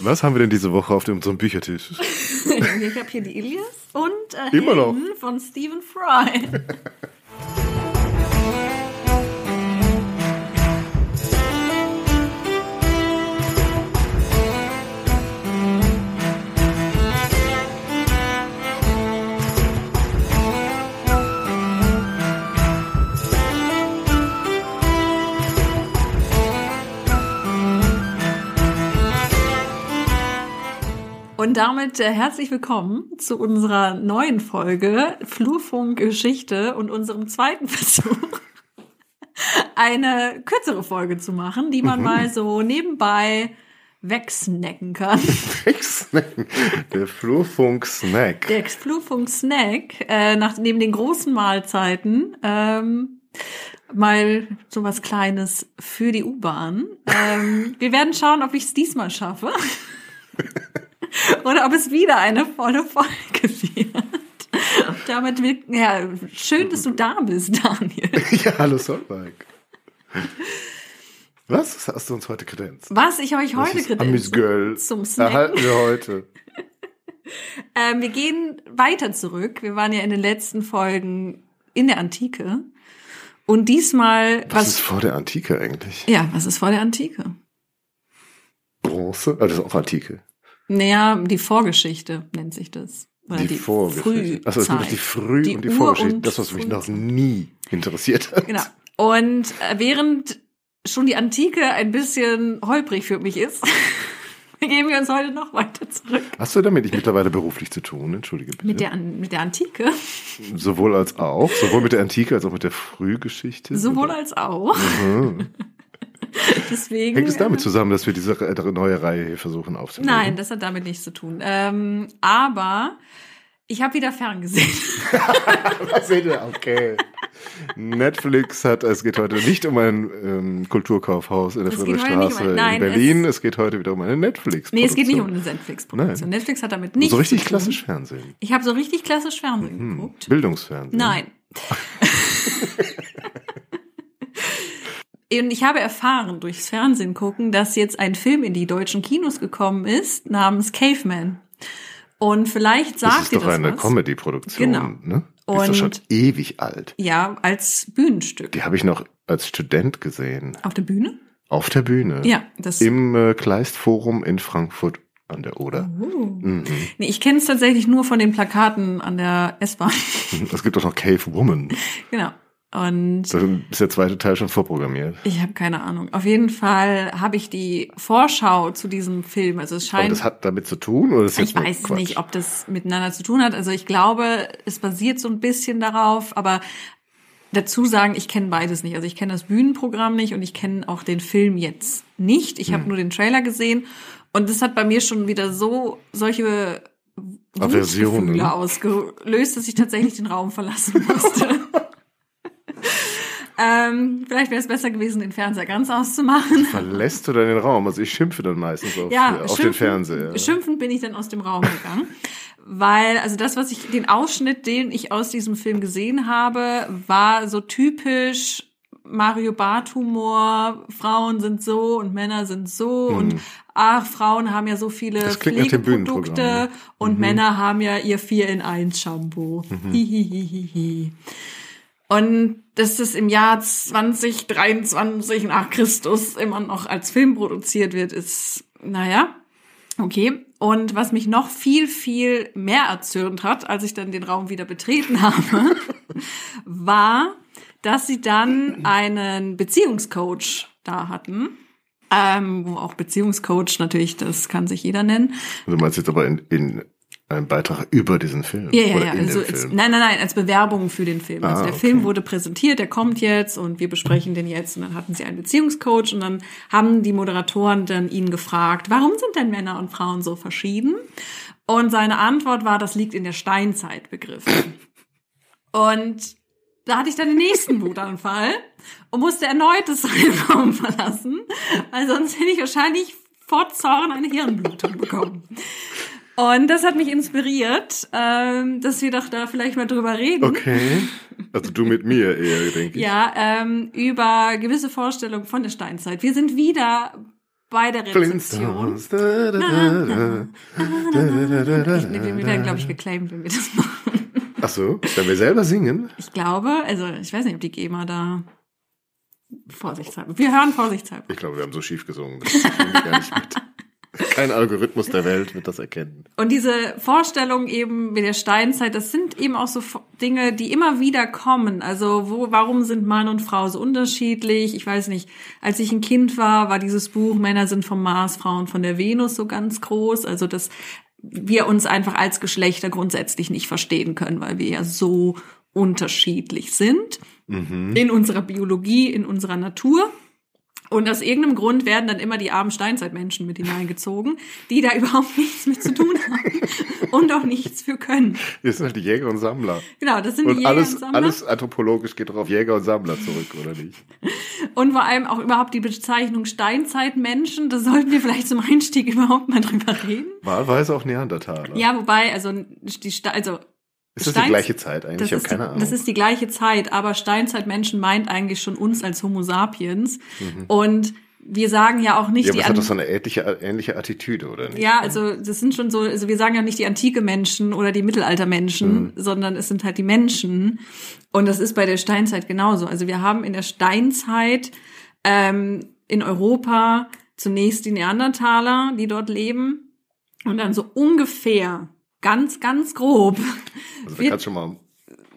Was haben wir denn diese Woche auf unserem Büchertisch? ich habe hier die Ilias und äh, Immer noch. Von Stephen Fry. Und damit äh, herzlich willkommen zu unserer neuen Folge Flurfunk Geschichte und unserem zweiten Versuch, eine kürzere Folge zu machen, die man mal so nebenbei wegsnacken kann. Wegsnacken. Der Flurfunk-Snack. Der Flurfunk-Snack, äh, nach, neben den großen Mahlzeiten, ähm, mal so was Kleines für die U-Bahn. Ähm, wir werden schauen, ob ich es diesmal schaffe. Oder ob es wieder eine volle Folge wird. Damit, will- ja, schön, dass du da bist, Daniel. Ja, hallo Solveig. Was hast du uns heute kredenzt? Was ich euch heute Welches Amüsgöl zum Snacken. erhalten wir heute. Ähm, wir gehen weiter zurück. Wir waren ja in den letzten Folgen in der Antike. Und diesmal, Was ist vor der Antike eigentlich? ja, was ist vor der Antike? Bronze? Ah, das ist auch Antike. Naja, die Vorgeschichte nennt sich das. Oder Die, Vorgeschichte. Achso, es die Früh- Die und die Ur- Vorgeschichte. und Das, was mich noch nie interessiert hat. Genau. Und äh, während schon die Antike ein bisschen holprig für mich ist, begeben wir uns heute noch weiter zurück. Hast du damit nicht mittlerweile beruflich zu tun? Entschuldige bitte. Mit der, mit der Antike, Sowohl als auch. Sowohl mit der Antike als auch mit der Frühgeschichte. sowohl Oder? als auch. Mhm. Deswegen. Hängt es damit äh, zusammen, dass wir diese re- neue Reihe hier versuchen aufzunehmen? Nein, das hat damit nichts zu tun. Ähm, aber ich habe wieder ferngesehen. Seht ihr? Okay. Netflix hat, es geht heute nicht um ein ähm, Kulturkaufhaus in der Es um Friedrichstraße nein, in Berlin, es, geht heute wieder um eine netflix Nee, es geht nicht um eine Netflix-Produktion. Netflix hat damit nichts So richtig zu tun. klassisch Fernsehen. Ich habe so richtig klassisch Fernsehen Hm. geguckt. Bildungsfernsehen. Nein. Und ich habe erfahren durchs Fernsehen gucken, dass jetzt ein Film in die deutschen Kinos gekommen ist namens Caveman. Und vielleicht Das sagt ist ihr doch das eine. Comedy-Produktion. Genau. Ne? Die ist doch schon Und- ewig alt. Ja, als Bühnenstück. Die habe ich noch als Student gesehen. Auf der Bühne? Auf der Bühne. Ja, das. Im äh, Kleist-Forum in Frankfurt an der Oder. Oh. Mhm. Nee, ich kenne es tatsächlich nur von den Plakaten an der S-Bahn. Es gibt doch noch Cave Woman. genau. Und Da ist der zweite Teil schon vorprogrammiert. ich habe keine Ahnung. Auf jeden Fall habe ich die Vorschau zu diesem Film. Also es Aber scheint. das hat damit zu tun oder ist Ich weiß Quatsch? nicht, ob das miteinander zu tun hat. Also ich glaube, es basiert so ein bisschen darauf, aber dazu sagen, ich kenne beides nicht. Also ich kenne das Bühnenprogramm nicht und ich kenne auch den Film jetzt nicht. Ich habe Hm. nur den Trailer gesehen und das hat bei mir schon wieder so solche Aversionen. Wutgefühle ausgelöst, dass ich tatsächlich den Raum verlassen musste. ähm, vielleicht wäre es besser gewesen, den Fernseher ganz auszumachen. Verlässt du dann den Raum? Also ich schimpfe dann meistens auf, ja, auf den Fernseher. Schimpfend bin ich dann aus dem Raum gegangen. Weil, also das, was ich, den Ausschnitt, den ich aus diesem Film gesehen habe, war so typisch Mario Barth Humor, Frauen sind so und Männer sind so und ach, Frauen haben ja so viele Mhm. Pflegeprodukte ne? und Männer haben ja ihr 4 in 1 Shampoo. Hihihihi. Und dass das im Jahr 2023 nach Christus immer noch als Film produziert wird, ist, naja, okay. Und was mich noch viel, viel mehr erzürnt hat, als ich dann den Raum wieder betreten habe, war, dass sie dann einen Beziehungscoach da hatten. Ähm, wo auch Beziehungscoach natürlich, das kann sich jeder nennen. Du meinst jetzt aber in, in einem Beitrag über diesen Film? Ja, ja, oder ja. in Also Film? nein, nein, nein, als Bewerbung für den Film. Also Ah, der okay. Film wurde präsentiert, der kommt jetzt und wir besprechen den jetzt. Und dann hatten sie einen Beziehungscoach und dann haben die Moderatoren dann ihn gefragt, warum sind denn Männer und Frauen so verschieden? Und seine Antwort war, das liegt in der Steinzeit begriffen. Und da hatte ich dann den nächsten Wutanfall und musste erneut das Raum verlassen, weil sonst hätte ich wahrscheinlich vor Zorn eine Hirnblutung bekommen. Und das hat mich inspiriert, ähm, dass wir doch da vielleicht mal drüber reden. Okay. Also du mit mir eher, denke ich. Ja, ähm, über gewisse Vorstellungen von der Steinzeit. Wir sind wieder bei der Rezeption. Ich, wir werden, glaube ich, geclaimed, wenn wir das machen. Ach so, sollen wir selber singen? Ich glaube, also ich weiß nicht, ob die GEMA da vorsichtshalber. Wir hören vorsichtshalber. Ich glaube, wir haben so schief gesungen. Das gar nicht mit. Kein Algorithmus der Welt wird das erkennen. Und diese Vorstellung eben mit der Steinzeit, das sind eben auch so Dinge, die immer wieder kommen. Also wo, warum sind Mann und Frau so unterschiedlich? Ich weiß nicht. Als ich ein Kind war, war dieses Buch Männer sind vom Mars, Frauen von der Venus so ganz groß. Also dass wir uns einfach als Geschlechter grundsätzlich nicht verstehen können, weil wir ja so unterschiedlich sind in unserer Biologie, in unserer Natur. Und aus irgendeinem Grund werden dann immer die armen Steinzeitmenschen mit hineingezogen, die da überhaupt nichts mit zu tun haben und auch nichts für können. Wir sind halt die Jäger und Sammler. Genau, das sind die Und Jäger alles, und Sammler. alles anthropologisch geht doch auf Jäger und Sammler zurück, oder nicht? Und vor allem auch überhaupt die Bezeichnung Steinzeitmenschen, da sollten wir vielleicht zum Einstieg überhaupt mal drüber reden. Wahlweise auch Neandertaler. Ja, wobei, also die Ste also Ist das Steins- die gleiche Zeit eigentlich? das Ich habe ist, keine die, Ahnung. das ist die gleiche Zeit, aber Steinzeitmenschen meint eigentlich schon uns als Homo sapiens. Und wir sagen ja auch nicht Mhm. ja, die aber es hat an- doch so eine ähnliche, ähnliche Attitüde, oder nicht? Ja, also das sind schon so, also wir sagen ja nicht die antike Menschen oder die Mittelaltermenschen, sondern es sind halt die Menschen. Und das ist bei der Steinzeit genauso. Also wir haben in der Steinzeit ähm, in Europa zunächst die Neandertaler, die dort leben. Und dann so ungefähr, ganz, ganz grob, Also da wir- kann schon mal ein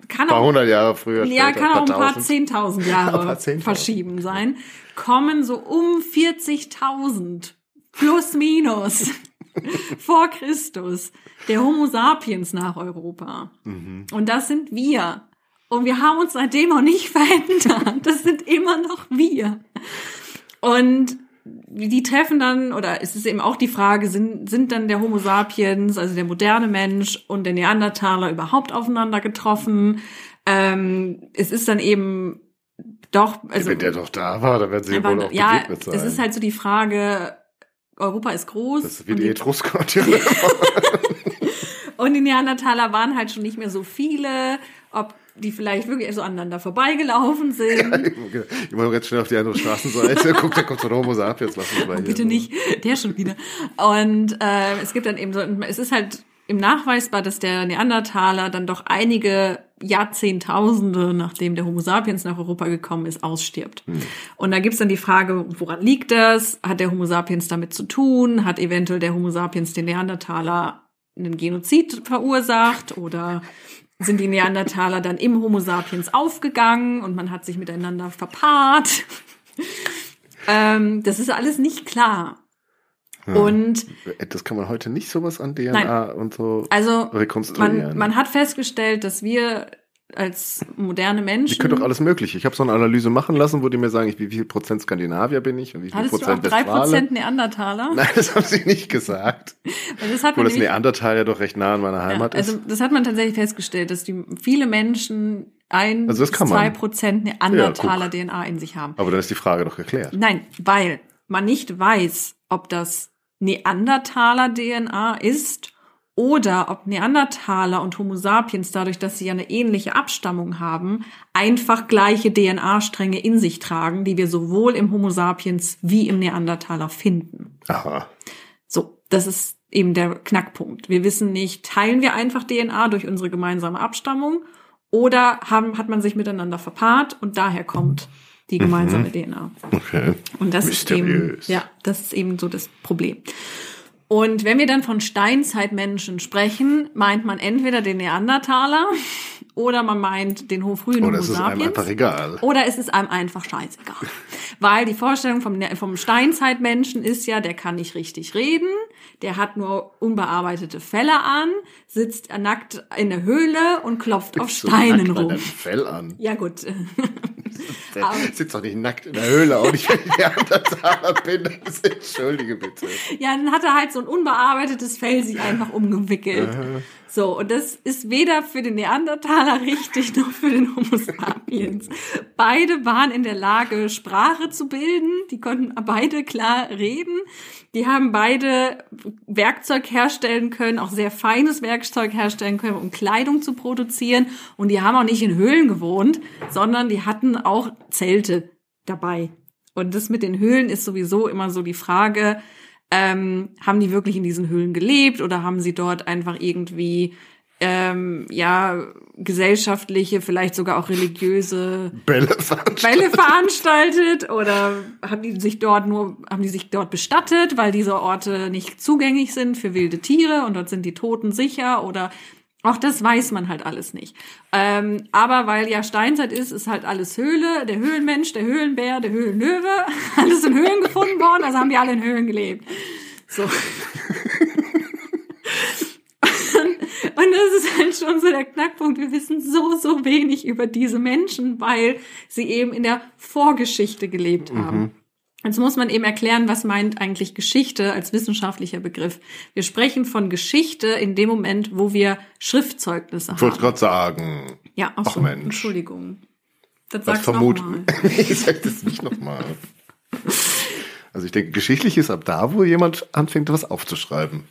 kann paar auch hundert Jahre früher ja, später, kann auch ein paar tausend. zehntausend Jahre paar 10.000. verschieben sein, kommen so um 40.000 plus minus vor Christus der Homo sapiens nach Europa. Mhm. Und das sind wir. Und wir haben uns seitdem auch nicht verändert. Das sind immer noch wir. Und die treffen dann, oder es ist eben auch die Frage, sind, sind dann der Homo sapiens, also der moderne Mensch und der Neandertaler überhaupt aufeinander getroffen? Ähm, es ist dann eben doch, also Wenn der doch da war, dann werden sie ja wohl auch ja, begegnet sein. es ist halt so die Frage, Europa ist groß das ist wie die die, Etrusker und die Neandertaler waren halt schon nicht mehr so viele, ob die vielleicht wirklich so aneinander vorbeigelaufen sind. Ich mache ganz schnell auf die andere Straßenseite. Guck, da kommt so ein Homo sapiens. Lass uns mal hier. Bitte nicht, der schon wieder. Und äh, es gibt dann eben so, es ist halt im nachweisbar, dass der Neandertaler dann doch einige Jahrzehntausende, nachdem der Homo sapiens nach Europa gekommen ist, ausstirbt. Und da gibt's dann die Frage, woran liegt das? Hat der Homo sapiens damit zu tun? Hat eventuell der Homo sapiens den Neandertaler einen Genozid verursacht? Oder sind die Neandertaler dann im Homo sapiens aufgegangen und man hat sich miteinander verpaart? ähm, das ist alles nicht klar. Und Das kann man heute nicht sowas an DNA Nein. und so also rekonstruieren. man, man hat festgestellt, dass wir als moderne Menschen. ich könnte doch alles mögliche. Ich habe so eine Analyse machen lassen, wo die mir sagen, ich, wie viel Prozent Skandinavier bin ich und wie viel Hattest du auch Prozent drei. Prozent Neandertaler? Nein, das haben sie nicht gesagt. Weil das hat Wo man das Neandertal ja doch recht nah an meiner Heimat ja, also ist. das hat man tatsächlich festgestellt, dass die viele Menschen ein Also bis zwei Prozent Neandertaler Ja, DNA in sich haben. Aber dann ist die Frage doch geklärt. Nein, weil man nicht weiß, ob das Neandertaler DNA ist oder ob Neandertaler und Homo sapiens dadurch, dass sie ja eine ähnliche Abstammung haben, einfach gleiche DNA-Stränge in sich tragen, die wir sowohl im Homo sapiens wie im Neandertaler finden. Aha. So, das ist eben der Knackpunkt. Wir wissen nicht, teilen wir einfach DNA durch unsere gemeinsame Abstammung oder haben, hat man sich miteinander verpaart und daher kommt die gemeinsame DNA. Okay. Und das ist eben, Mysteriös. ja, das ist eben so das Problem. Und wenn wir dann von Steinzeitmenschen sprechen, meint man entweder den Neandertaler oder man meint den ho- frühen Oder Homo es ist einem sapiens. einfach egal. Oder es ist einem einfach scheißegal. Weil die Vorstellung vom, Ne- vom Steinzeitmenschen ist ja, der kann nicht richtig reden, der hat nur unbearbeitete Felle an, sitzt nackt in der Höhle und klopft auf So Steinen rum. Fell an. Ja gut. Der Aber- sitzt doch nicht nackt in der Höhle, auch nicht, wenn ich Neandertaler bin. Das entschuldige bitte. Ja, dann hat er halt so ein unbearbeitetes Fell sich einfach umgewickelt. So, und das ist weder für den Neandertaler richtig noch für den Homo sapiens. Beide waren in der Lage, Sprache zu bilden. Die konnten beide klar reden. Die haben beide Werkzeug herstellen können, auch sehr feines Werkzeug herstellen können, um Kleidung zu produzieren. Und die haben auch nicht in Höhlen gewohnt, sondern die hatten auch Zelte dabei. Und das mit den Höhlen ist sowieso immer so die Frage, ähm, haben die wirklich in diesen Höhlen gelebt oder haben sie dort einfach irgendwie ähm, ja gesellschaftliche, vielleicht sogar auch religiöse Bälle veranstaltet. Bälle veranstaltet oder haben die sich dort nur haben die sich dort bestattet, weil diese Orte nicht zugänglich sind für wilde Tiere und dort sind die Toten sicher oder auch das weiß man halt alles nicht. Ähm, aber weil ja Steinzeit ist, ist halt alles Höhle. Der Höhlenmensch, der Höhlenbär, der Höhlenlöwe, alles in Höhlen gefunden worden, also haben die alle in Höhlen gelebt. So. Und das ist halt schon so der Knackpunkt. Wir wissen so, so wenig über diese Menschen, weil sie eben in der Vorgeschichte gelebt haben. Jetzt muss man eben erklären, was meint eigentlich Geschichte als wissenschaftlicher Begriff. Wir sprechen von Geschichte in dem Moment, wo wir Schriftzeugnisse Ich wollte haben. gerade sagen. Ja, ach Ach, so, Mensch. Entschuldigung. Das Was sag's noch vermut. mal. ich sag das nicht nochmal. Also ich denke, geschichtlich ist ab da, wo jemand anfängt, was aufzuschreiben.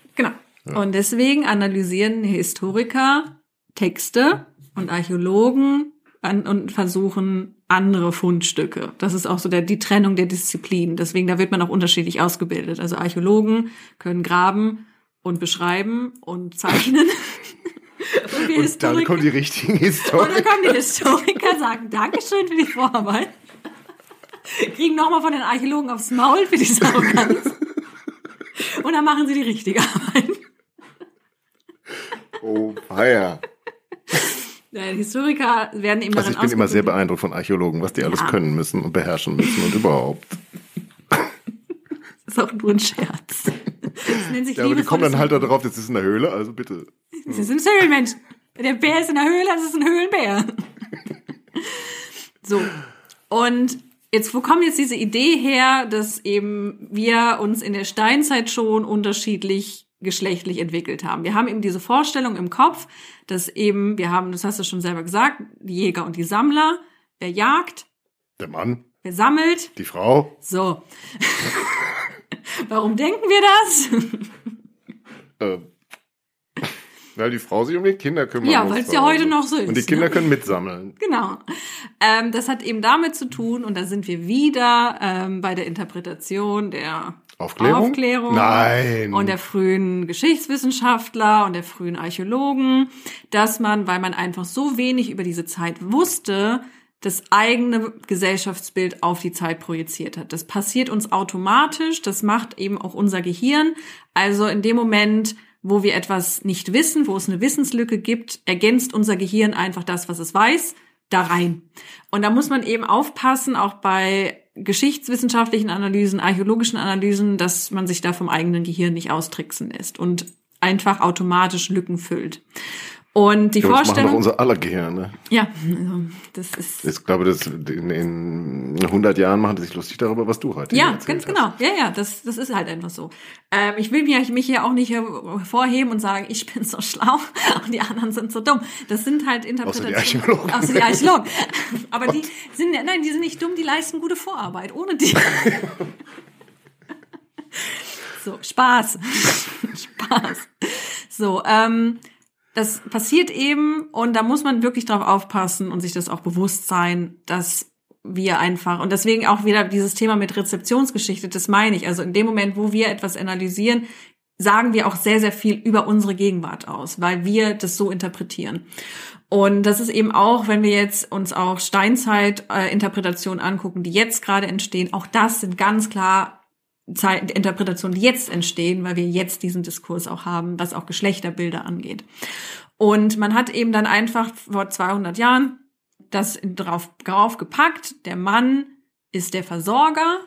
Und deswegen analysieren Historiker Texte und Archäologen an, und versuchen andere Fundstücke. Das ist auch so der, die Trennung der Disziplinen. Deswegen, da wird man auch unterschiedlich ausgebildet. Also Archäologen können graben und beschreiben und zeichnen. und Und dann kommen die richtigen und dann Historiker. kommen die Historiker, sagen Dankeschön für die Vorarbeit. Kriegen nochmal von den Archäologen aufs Maul für diese Arroganz. Und dann machen sie die richtige Arbeit. Oh, feier. Die Historiker werden eben Also ich bin immer sehr beeindruckt von Archäologen, was die alles Ja. können müssen und beherrschen müssen und überhaupt. Das ist auch nur ein Scherz. Das nennt sich Ja, aber die kommen dann halt da liebevolles- drauf, das ist in der Höhle, also bitte. Das ist ein Höhlenmensch. Der Bär ist in der Höhle, das ist ein Höhlenbär. So. Und jetzt, wo kommt jetzt diese Idee her, dass eben wir uns in der Steinzeit schon unterschiedlich geschlechtlich entwickelt haben? Wir haben eben diese Vorstellung im Kopf, dass eben, wir haben, das hast du schon selber gesagt, die Jäger und die Sammler, wer jagt, Der Mann, wer sammelt, die Frau, so. Warum denken wir das? äh, weil die Frau sich um die Kinder kümmern Ja, muss weil's zu ja heute noch so ist, Und die Kinder ne? können mitsammeln. Genau. Ähm, das hat eben damit zu tun, und da sind wir wieder ähm, bei der Interpretation der Aufklärung? Aufklärung Nein. und der frühen Geschichtswissenschaftler und der frühen Archäologen, dass man, weil man einfach so wenig über diese Zeit wusste, das eigene Gesellschaftsbild auf die Zeit projiziert hat. Das passiert uns automatisch, das macht eben auch unser Gehirn. Also in dem Moment, wo wir etwas nicht wissen, wo es eine Wissenslücke gibt, ergänzt unser Gehirn einfach das, was es weiß, da rein. Und da muss man eben aufpassen, auch bei geschichtswissenschaftlichen Analysen, archäologischen Analysen, dass man sich da vom eigenen Gehirn nicht austricksen lässt und einfach automatisch Lücken füllt. Und die Ja, das machen doch Vorstellung, unser aller Gehirne. ja, also das ist Ich glaube, das in, in 100 Jahren machen die sich lustig darüber, was du heute Ja, ganz genau. Ja, ja, das, das ist halt einfach so. Ähm, ich will mich, mich hier auch nicht hervorheben und sagen, ich bin so schlau und die anderen sind so dumm. Das sind halt Interpretationen. Archäologen. Außer die Archäologen. Aber die sind, nein, die sind nicht dumm, die leisten gute Vorarbeit. Ohne die. so, Spaß. Spaß. So, ähm, das passiert eben und da muss man wirklich drauf aufpassen und sich das auch bewusst sein, dass wir einfach und deswegen auch wieder dieses Thema mit Rezeptionsgeschichte, das meine ich. Also in dem Moment, wo wir etwas analysieren, sagen wir auch sehr, sehr viel über unsere Gegenwart aus, weil wir das so interpretieren. Und das ist eben auch, wenn wir jetzt uns auch Steinzeit-Interpretationen angucken, die jetzt gerade entstehen, auch das sind ganz klar Zeit, Interpretationen, die jetzt entstehen, weil wir jetzt diesen Diskurs auch haben, was auch Geschlechterbilder angeht. Und man hat eben dann einfach vor 200 Jahren das drauf, drauf gepackt, der Mann ist der Versorger,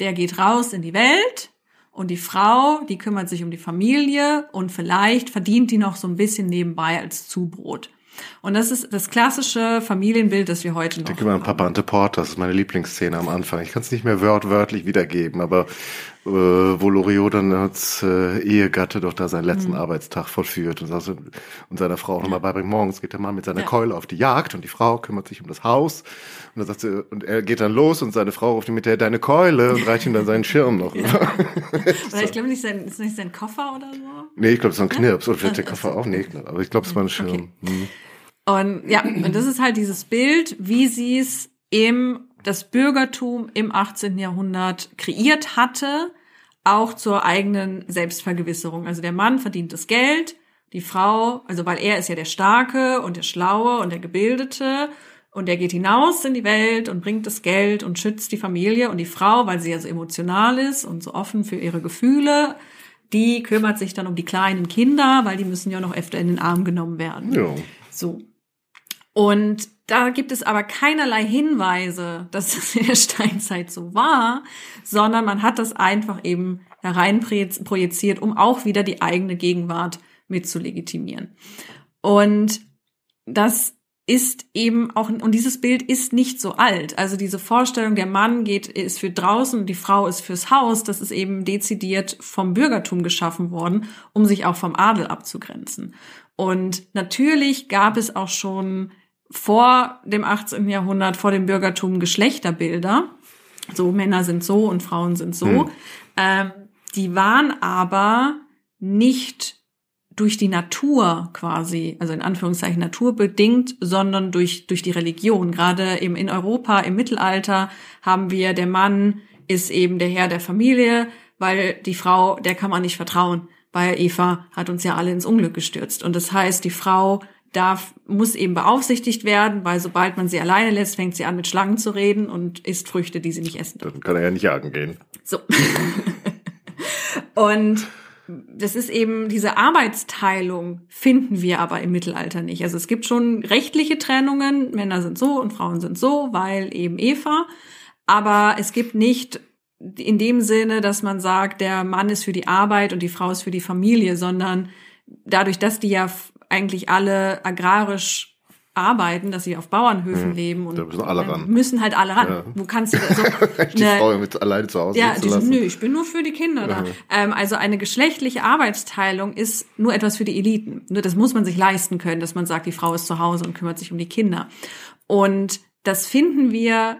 der geht raus in die Welt und die Frau, die kümmert sich um die Familie und vielleicht verdient die noch so ein bisschen nebenbei als Zubrot. Und das ist das klassische Familienbild, das wir heute noch Ich denke mal an Papa Ante Porter, das ist meine Lieblingsszene am Anfang. Ich kann es nicht mehr wörtwörtlich wiedergeben, aber äh, wo Loriot dann als äh, Ehegatte doch da seinen letzten Mhm. Arbeitstag vollführt und, und seiner Frau auch nochmal beibringt, morgens geht der Mann mit seiner Ja. Keule auf die Jagd und die Frau kümmert sich um das Haus. Und, dann sagt sie, und er geht dann los und seine Frau ruft ihm mit der deine Keule und reicht ihm dann seinen Schirm noch. Oder ich glaube nicht sein, ist nicht sein Koffer oder so. nee, ich glaube, es war ein Knirps. Oder vielleicht der Koffer auch? Nee, aber ich glaube, es war ein Schirm. Okay. Hm. Und ja, und das ist halt dieses Bild, wie sie es im das Bürgertum im 18. Jahrhundert kreiert hatte, auch zur eigenen Selbstvergewisserung. Also der Mann verdient das Geld, die Frau, also weil er ist ja der Starke und der Schlaue und der Gebildete und er geht hinaus in die Welt und bringt das Geld und schützt die Familie und die Frau, weil sie ja so emotional ist und so offen für ihre Gefühle, die kümmert sich dann um die kleinen Kinder, weil die müssen ja noch öfter in den Arm genommen werden. Ja. So. Und da gibt es aber keinerlei Hinweise, dass das in der Steinzeit so war, sondern man hat das einfach eben herein projiziert, um auch wieder die eigene Gegenwart mit zu legitimieren. Und das ist eben auch, und dieses Bild ist nicht so alt. Also diese Vorstellung, der Mann geht, ist für draußen, die Frau ist fürs Haus, das ist eben dezidiert vom Bürgertum geschaffen worden, um sich auch vom Adel abzugrenzen. Und natürlich gab es auch schon vor dem 18. Jahrhundert, vor dem Bürgertum Geschlechterbilder. So Männer sind so und Frauen sind so. Hm. Ähm, die waren aber nicht durch die Natur quasi, also in Anführungszeichen naturbedingt, sondern durch, durch die Religion. Gerade eben in Europa im Mittelalter haben wir, der Mann ist eben der Herr der Familie, weil die Frau, der kann man nicht vertrauen, weil Eva hat uns ja alle ins Unglück gestürzt. Und das heißt, die Frau darf, muss eben beaufsichtigt werden, weil sobald man sie alleine lässt, fängt sie an mit Schlangen zu reden und isst Früchte, die sie nicht essen darf. Dann kann er ja nicht jagen gehen. So. und das ist eben diese Arbeitsteilung finden wir aber im Mittelalter nicht. Also es gibt schon rechtliche Trennungen, Männer sind so und Frauen sind so, weil eben Eva, aber es gibt nicht in dem Sinne, dass man sagt, der Mann ist für die Arbeit und die Frau ist für die Familie, sondern dadurch, dass die ja eigentlich alle agrarisch arbeiten, dass sie auf Bauernhöfen hm. leben und da müssen alle ran. Müssen halt alle ran. Ja. Du kannst du so die eine, Frau mit alleine zu Hause Ja, die so, nö, ich bin nur für die Kinder da. Ähm, also eine geschlechtliche Arbeitsteilung ist nur etwas für die Eliten. Nur das muss man sich leisten können, dass man sagt, die Frau ist zu Hause und kümmert sich um die Kinder. Und das finden wir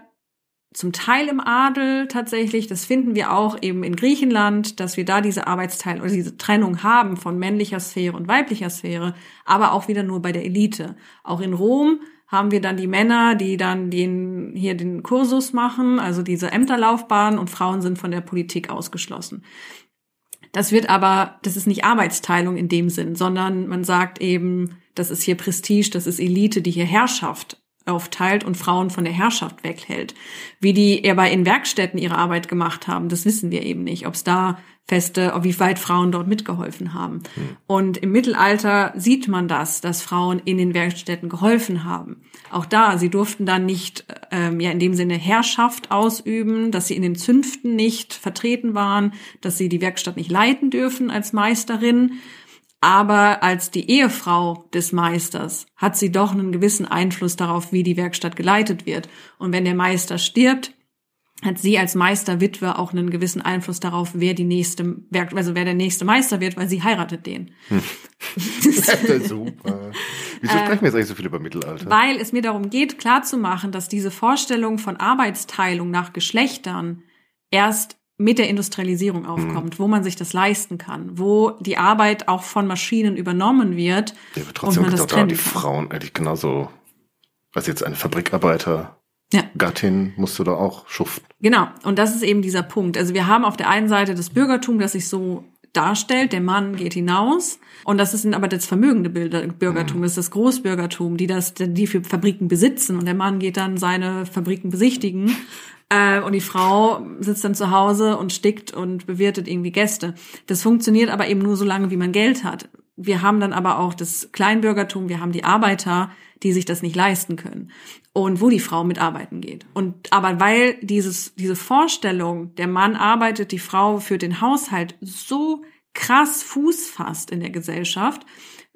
zum Teil im Adel tatsächlich, das finden wir auch eben in Griechenland, dass wir da diese Arbeitsteilung oder diese Trennung haben von männlicher Sphäre und weiblicher Sphäre, aber auch wieder nur bei der Elite. Auch in Rom haben wir dann die Männer, die dann den, hier den Kursus machen, also diese Ämterlaufbahn und Frauen sind von der Politik ausgeschlossen. Das wird aber, das ist nicht Arbeitsteilung in dem Sinn, sondern man sagt eben, das ist hier Prestige, das ist Elite, die hier Herrschaft aufteilt und Frauen von der Herrschaft weghält. Wie die aber in Werkstätten ihre Arbeit gemacht haben, das wissen wir eben nicht. Ob es da feste, wie weit Frauen dort mitgeholfen haben. Hm. Und im Mittelalter sieht man das, dass Frauen in den Werkstätten geholfen haben. Auch da, sie durften dann nicht ähm, ja in dem Sinne Herrschaft ausüben, dass sie in den Zünften nicht vertreten waren, dass sie die Werkstatt nicht leiten dürfen als Meisterin, aber als die Ehefrau des Meisters hat sie doch einen gewissen Einfluss darauf, wie die Werkstatt geleitet wird. Und wenn der Meister stirbt, hat sie als Meisterwitwe auch einen gewissen Einfluss darauf, wer die nächste Werk also wer der nächste Meister wird, weil sie heiratet den. Hm. Super. Wieso sprechen wir jetzt eigentlich so viel über Mittelalter? Weil es mir darum geht, klarzumachen, dass diese Vorstellung von Arbeitsteilung nach Geschlechtern erst mit der Industrialisierung aufkommt, mhm. wo man sich das leisten kann, wo die Arbeit auch von Maschinen übernommen wird. Ja, aber trotzdem und man das da die kann. Frauen eigentlich genauso, was jetzt eine Fabrikarbeiter ja. Gattin musst du da auch schuften. Genau. Und das ist eben dieser Punkt. Also wir haben auf der einen Seite das Bürgertum, das sich so darstellt. Der Mann geht hinaus. Und das ist aber das vermögende Bürgertum, mhm. das ist das Großbürgertum, die das, die für Fabriken besitzen. Und der Mann geht dann seine Fabriken besichtigen äh, und die Frau sitzt dann zu Hause und stickt und bewirtet irgendwie Gäste. Das funktioniert aber eben nur so lange, wie man Geld hat. Wir haben dann aber auch das Kleinbürgertum, wir haben die Arbeiter, die sich das nicht leisten können und wo die Frau mitarbeiten geht. Und aber weil dieses diese Vorstellung, der Mann arbeitet, die Frau für den Haushalt so krass Fuß fasst in der Gesellschaft,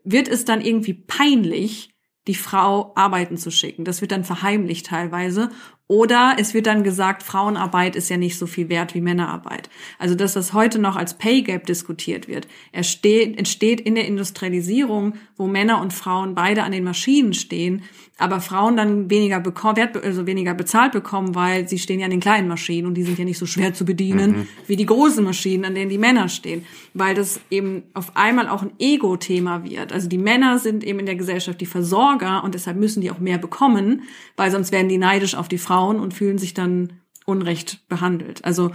wird es dann irgendwie peinlich, die Frau arbeiten zu schicken. Das wird dann verheimlicht teilweise. Oder es wird dann gesagt, Frauenarbeit ist ja nicht so viel wert wie Männerarbeit. Also dass das heute noch als Pay Gap diskutiert wird, entsteht, entsteht in der Industrialisierung, wo Männer und Frauen beide an den Maschinen stehen, aber Frauen dann weniger bekommen, also weniger bezahlt bekommen, weil sie stehen ja an den kleinen Maschinen und die sind ja nicht so schwer zu bedienen mhm. wie die großen Maschinen, an denen die Männer stehen, weil das eben auf einmal auch ein Ego-Thema wird. Also die Männer sind eben in der Gesellschaft die Versorger und deshalb müssen die auch mehr bekommen, weil sonst werden die neidisch auf die Frauen Frauen und fühlen sich dann unrecht behandelt. Also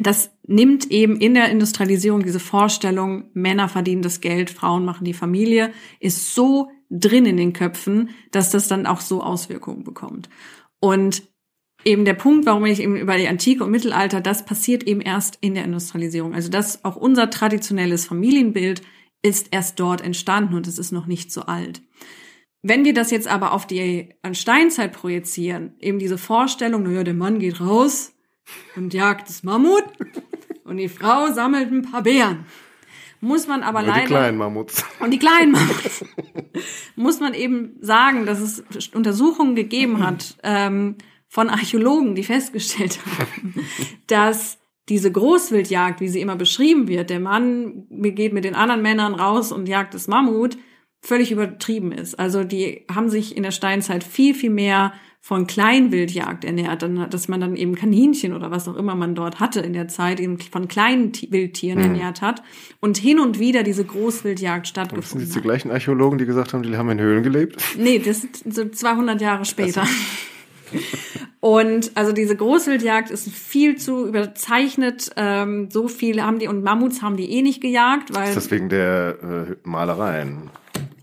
das nimmt eben in der Industrialisierung diese Vorstellung, Männer verdienen das Geld, Frauen machen die Familie, ist so drin in den Köpfen, dass das dann auch so Auswirkungen bekommt. Und eben der Punkt, warum ich eben über die Antike und Mittelalter, das passiert eben erst in der Industrialisierung. Also das auch unser traditionelles Familienbild ist erst dort entstanden und es ist noch nicht so alt. Wenn wir das jetzt aber auf die Steinzeit projizieren, eben diese Vorstellung, naja, der Mann geht raus, und jagt das Mammut und die Frau sammelt ein paar Beeren. Muss man aber Nur leider. die kleinen Mammuts. Und die kleinen Mammuts. muss man eben sagen, dass es Untersuchungen gegeben hat ähm, von Archäologen, die festgestellt haben, dass diese Großwildjagd, wie sie immer beschrieben wird, der Mann geht mit den anderen Männern raus und jagt das Mammut, völlig übertrieben ist. Also die haben sich in der Steinzeit viel, viel mehr von Kleinwildjagd ernährt, dann, dass man dann eben Kaninchen oder was auch immer man dort hatte in der Zeit eben von kleinen Wildtieren mhm. ernährt hat und hin und wieder diese Großwildjagd stattgefunden hat. Sind das die gleichen Archäologen, die gesagt haben, die haben in Höhlen gelebt? Nee, das sind so 200 Jahre später. Und also diese Großwildjagd ist viel zu überzeichnet. Ähm, so viele haben die und Mammuts haben die eh nicht gejagt, weil. Ist das wegen der äh, Malereien?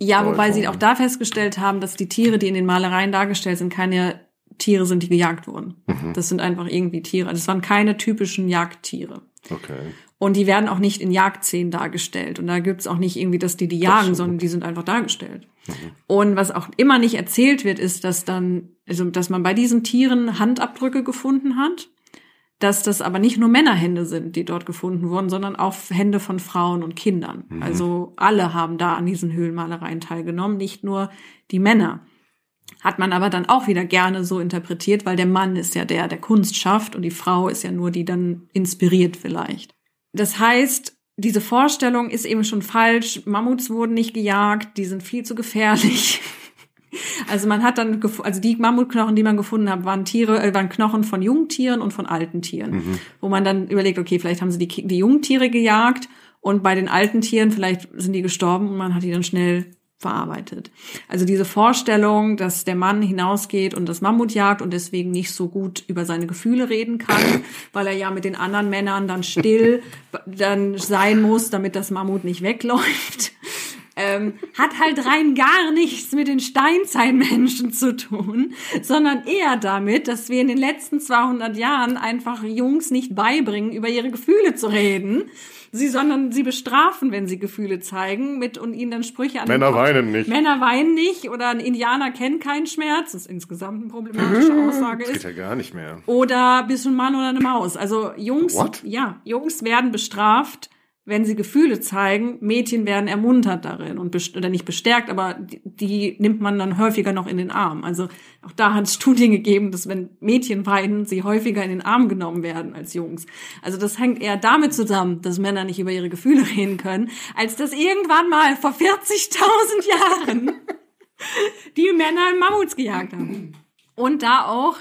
Ja, wobei sie auch da festgestellt haben, dass die Tiere, die in den Malereien dargestellt sind, keine Tiere sind, die gejagt wurden. Mhm. Das sind einfach irgendwie Tiere. Das waren keine typischen Jagdtiere. Okay. Und die werden auch nicht in Jagdszenen dargestellt. Und da gibt's auch nicht irgendwie, dass die die jagen, sondern die sind einfach dargestellt. Mhm. Und was auch immer nicht erzählt wird, ist, dass dann, also, dass man bei diesen Tieren Handabdrücke gefunden hat dass das aber nicht nur Männerhände sind, die dort gefunden wurden, sondern auch Hände von Frauen und Kindern. Mhm. Also alle haben da an diesen Höhlenmalereien teilgenommen, nicht nur die Männer. Hat man aber dann auch wieder gerne so interpretiert, weil der Mann ist ja der, der Kunst schafft und die Frau ist ja nur die dann inspiriert vielleicht. Das heißt, diese Vorstellung ist eben schon falsch. Mammuts wurden nicht gejagt, die sind viel zu gefährlich. Also man hat dann, also die Mammutknochen, die man gefunden hat, waren Tiere, äh, waren Knochen von Jungtieren und von alten Tieren, mhm. wo man dann überlegt, okay, vielleicht haben sie die, die Jungtiere gejagt und bei den alten Tieren vielleicht sind die gestorben und man hat die dann schnell verarbeitet. Also diese Vorstellung, dass der Mann hinausgeht und das Mammut jagt und deswegen nicht so gut über seine Gefühle reden kann, weil er ja mit den anderen Männern dann still dann sein muss, damit das Mammut nicht wegläuft ähm, hat halt rein gar nichts mit den Steinzeitmenschen zu tun, sondern eher damit, dass wir in den letzten 200 Jahren einfach Jungs nicht beibringen, über ihre Gefühle zu reden, sie, sondern sie bestrafen, wenn sie Gefühle zeigen, mit und ihnen dann Sprüche an Männer weinen nicht. Männer weinen nicht oder ein Indianer kennt keinen Schmerz, das ist insgesamt eine problematische Aussage das geht ja gar nicht mehr. Oder bist du ein Mann oder eine Maus? Also Jungs, What? ja, Jungs werden bestraft wenn sie Gefühle zeigen, Mädchen werden ermuntert darin und oder nicht bestärkt, aber die, die, nimmt man dann häufiger noch in den Arm. Also auch da hat es Studien gegeben, dass wenn Mädchen weinen, sie häufiger in den Arm genommen werden als Jungs. Also das hängt eher damit zusammen, dass Männer nicht über ihre Gefühle reden können, als dass irgendwann mal vor 40.000 Jahren die Männer Mammuts gejagt haben. Und da auch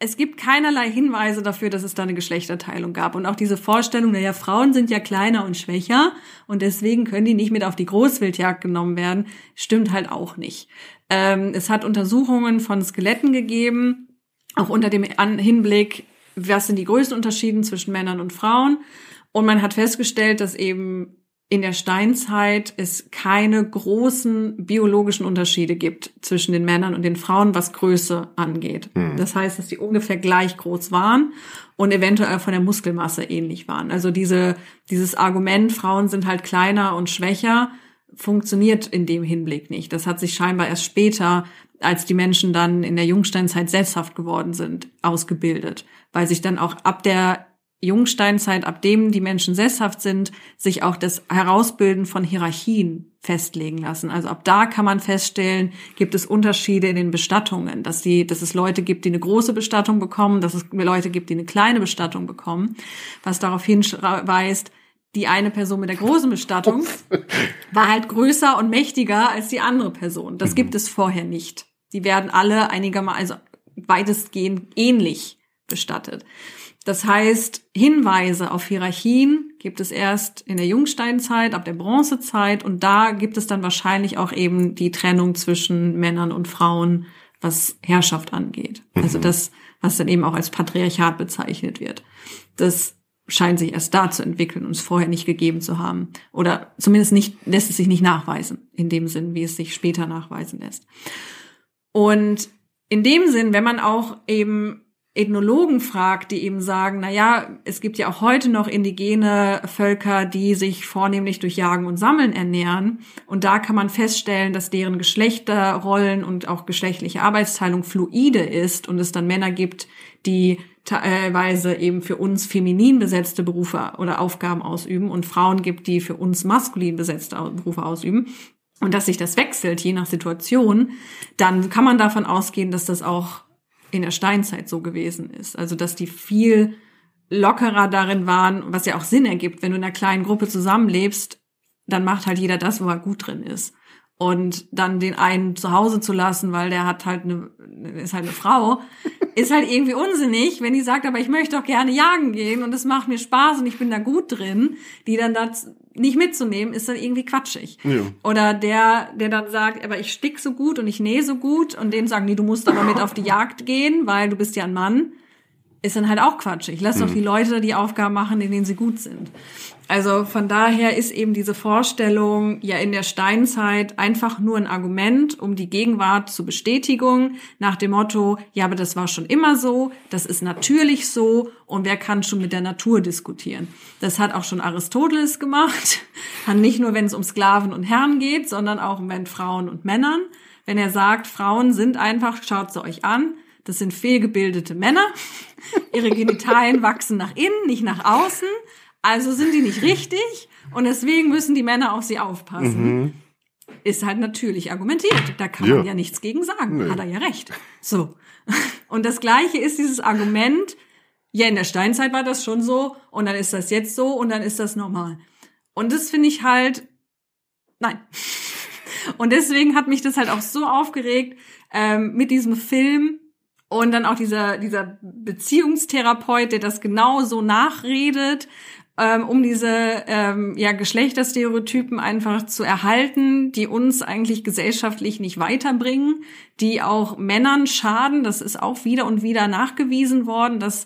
es gibt keinerlei Hinweise dafür, dass es da eine Geschlechterteilung gab. Und auch diese Vorstellung, naja, Frauen sind ja kleiner und schwächer und deswegen können die nicht mit auf die Großwildjagd genommen werden, stimmt halt auch nicht. Ähm, es hat Untersuchungen von Skeletten gegeben, auch unter dem Hinblick, was sind die größten Unterschiede zwischen Männern und Frauen. Und man hat festgestellt, dass eben in der Steinzeit es keine großen biologischen Unterschiede gibt zwischen den Männern und den Frauen, was Größe angeht. Mhm. Das heißt, dass die ungefähr gleich groß waren und eventuell von der Muskelmasse ähnlich waren. Also diese, dieses Argument, Frauen sind halt kleiner und schwächer, funktioniert in dem Hinblick nicht. Das hat sich scheinbar erst später, als die Menschen dann in der Jungsteinzeit sesshaft geworden sind, ausgebildet, weil sich dann auch ab der Jungsteinzeit, ab dem die Menschen sesshaft sind, sich auch das Herausbilden von Hierarchien festlegen lassen. Also ab da kann man feststellen, gibt es Unterschiede in den Bestattungen, dass die, dass es Leute gibt, die eine große Bestattung bekommen, dass es Leute gibt, die eine kleine Bestattung bekommen, was darauf hinweist, die eine Person mit der großen Bestattung war halt größer und mächtiger als die andere Person. Das gibt es vorher nicht. Die werden alle einigermaßen, also weitestgehend ähnlich bestattet. Das heißt, Hinweise auf Hierarchien gibt es erst in der Jungsteinzeit, ab der Bronzezeit und da gibt es dann wahrscheinlich auch eben die Trennung zwischen Männern und Frauen was Herrschaft angeht. Also das, was dann eben auch als Patriarchat bezeichnet wird. Das scheint sich erst da zu entwickeln und es vorher nicht gegeben zu haben. Oder zumindest nicht, lässt es sich nicht nachweisen, in dem Sinn, wie es sich später nachweisen lässt. Und in dem Sinn, wenn man auch eben Ethnologen fragt, die eben sagen, na ja, es gibt ja auch heute noch indigene Völker, die sich vornehmlich durch Jagen und Sammeln ernähren. Und da kann man feststellen, dass deren Geschlechterrollen und auch geschlechtliche Arbeitsteilung fluide ist und es dann Männer gibt, die teilweise eben für uns feminin besetzte Berufe oder Aufgaben ausüben und Frauen gibt, die für uns maskulin besetzte Berufe ausüben und dass sich das wechselt je nach Situation, dann kann man davon ausgehen, dass das auch in der Steinzeit so gewesen ist. Also dass die viel lockerer darin waren, was ja auch Sinn ergibt, wenn du in einer kleinen Gruppe zusammenlebst, dann macht halt jeder das, wo er gut drin ist. Und dann den einen zu Hause zu lassen, weil der hat halt eine, ist halt eine Frau, ist halt irgendwie unsinnig, wenn die sagt, aber ich möchte doch gerne jagen gehen und es macht mir Spaß und ich bin da gut drin, die dann das nicht mitzunehmen, ist dann irgendwie quatschig. Ja. Oder der, der dann sagt, aber ich stick so gut und ich nähe so gut und dem sagen, nee, du musst aber mit auf die Jagd gehen, weil du bist ja ein Mann ist dann halt auch quatschig. Lass mhm. doch die Leute die Aufgaben machen, in denen sie gut sind. Also von daher ist eben diese Vorstellung ja in der Steinzeit einfach nur ein Argument, um die Gegenwart zu Bestätigung nach dem Motto, ja, aber das war schon immer so, das ist natürlich so und wer kann schon mit der Natur diskutieren? Das hat auch schon Aristoteles gemacht, nicht nur, wenn es um Sklaven und Herren geht, sondern auch um Frauen und Männern. Wenn er sagt, Frauen sind einfach, schaut sie euch an, das sind fehlgebildete Männer. Ihre Genitalien wachsen nach innen, nicht nach außen. Also sind die nicht richtig und deswegen müssen die Männer auf sie aufpassen. Mhm. Ist halt natürlich argumentiert. Da kann ja. man ja nichts gegen sagen. Nee. Hat er ja recht. So. Und das Gleiche ist dieses Argument, ja, in der Steinzeit war das schon so und dann ist das jetzt so und dann ist das normal. Und das finde ich halt, nein. Und deswegen hat mich das halt auch so aufgeregt ähm, mit diesem Film, und dann auch dieser, dieser Beziehungstherapeut, der das genau so nachredet, ähm, um diese ähm, ja, Geschlechterstereotypen einfach zu erhalten, die uns eigentlich gesellschaftlich nicht weiterbringen, die auch Männern schaden. Das ist auch wieder und wieder nachgewiesen worden, dass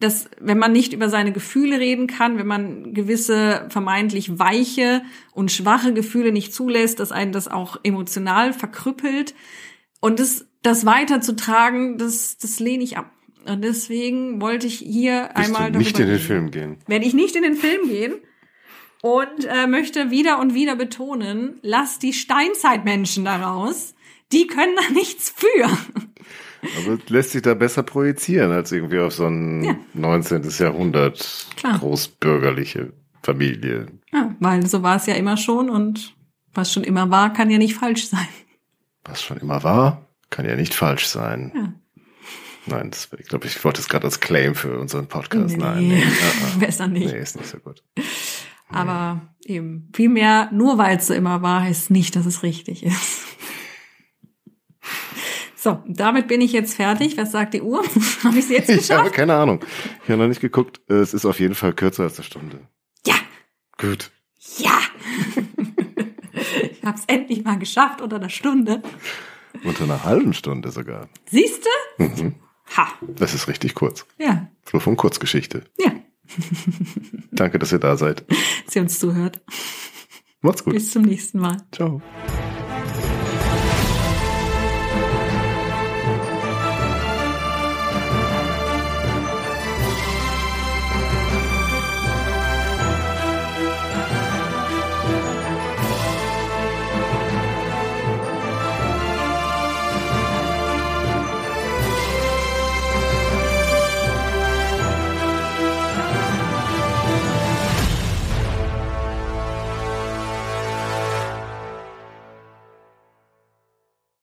dass wenn man nicht über seine Gefühle reden kann, wenn man gewisse vermeintlich weiche und schwache Gefühle nicht zulässt, dass einen das auch emotional verkrüppelt. Und das das weiterzutragen, das, das lehne ich ab. Und deswegen wollte ich hier Willst einmal du nicht in den Film gehen. Werde ich nicht in den Film gehen und äh, möchte wieder und wieder betonen, lass die Steinzeitmenschen daraus. Die können da nichts für. Aber lässt sich da besser projizieren als irgendwie auf so ein ja. 19. Jahrhundert Klar. großbürgerliche Familie. Ja, weil so war es ja immer schon und was schon immer war, kann ja nicht falsch sein. Was schon immer war, kann ja nicht falsch sein. Ja. Nein, das, ich glaube, ich wollte es gerade als Claim für unseren Podcast. Nee, Nein, nee. Uh, uh. besser nicht. Nee, ist nicht so gut. Aber nee. eben, vielmehr, nur weil es so immer war, heißt nicht, dass es richtig ist. So, damit bin ich jetzt fertig. Was sagt die Uhr? habe ich es jetzt geschafft? Ich habe keine Ahnung. Ich habe noch nicht geguckt. Es ist auf jeden Fall kürzer als eine Stunde. Ja. Gut. Ja. ich habe es endlich mal geschafft unter einer Stunde. Unter einer halben Stunde sogar. Siehst du? Mhm. Ha. Das ist richtig kurz. Ja. So von Kurzgeschichte. Ja. Danke, dass ihr da seid. Dass ihr uns zuhört. Macht's gut. Bis zum nächsten Mal. Ciao.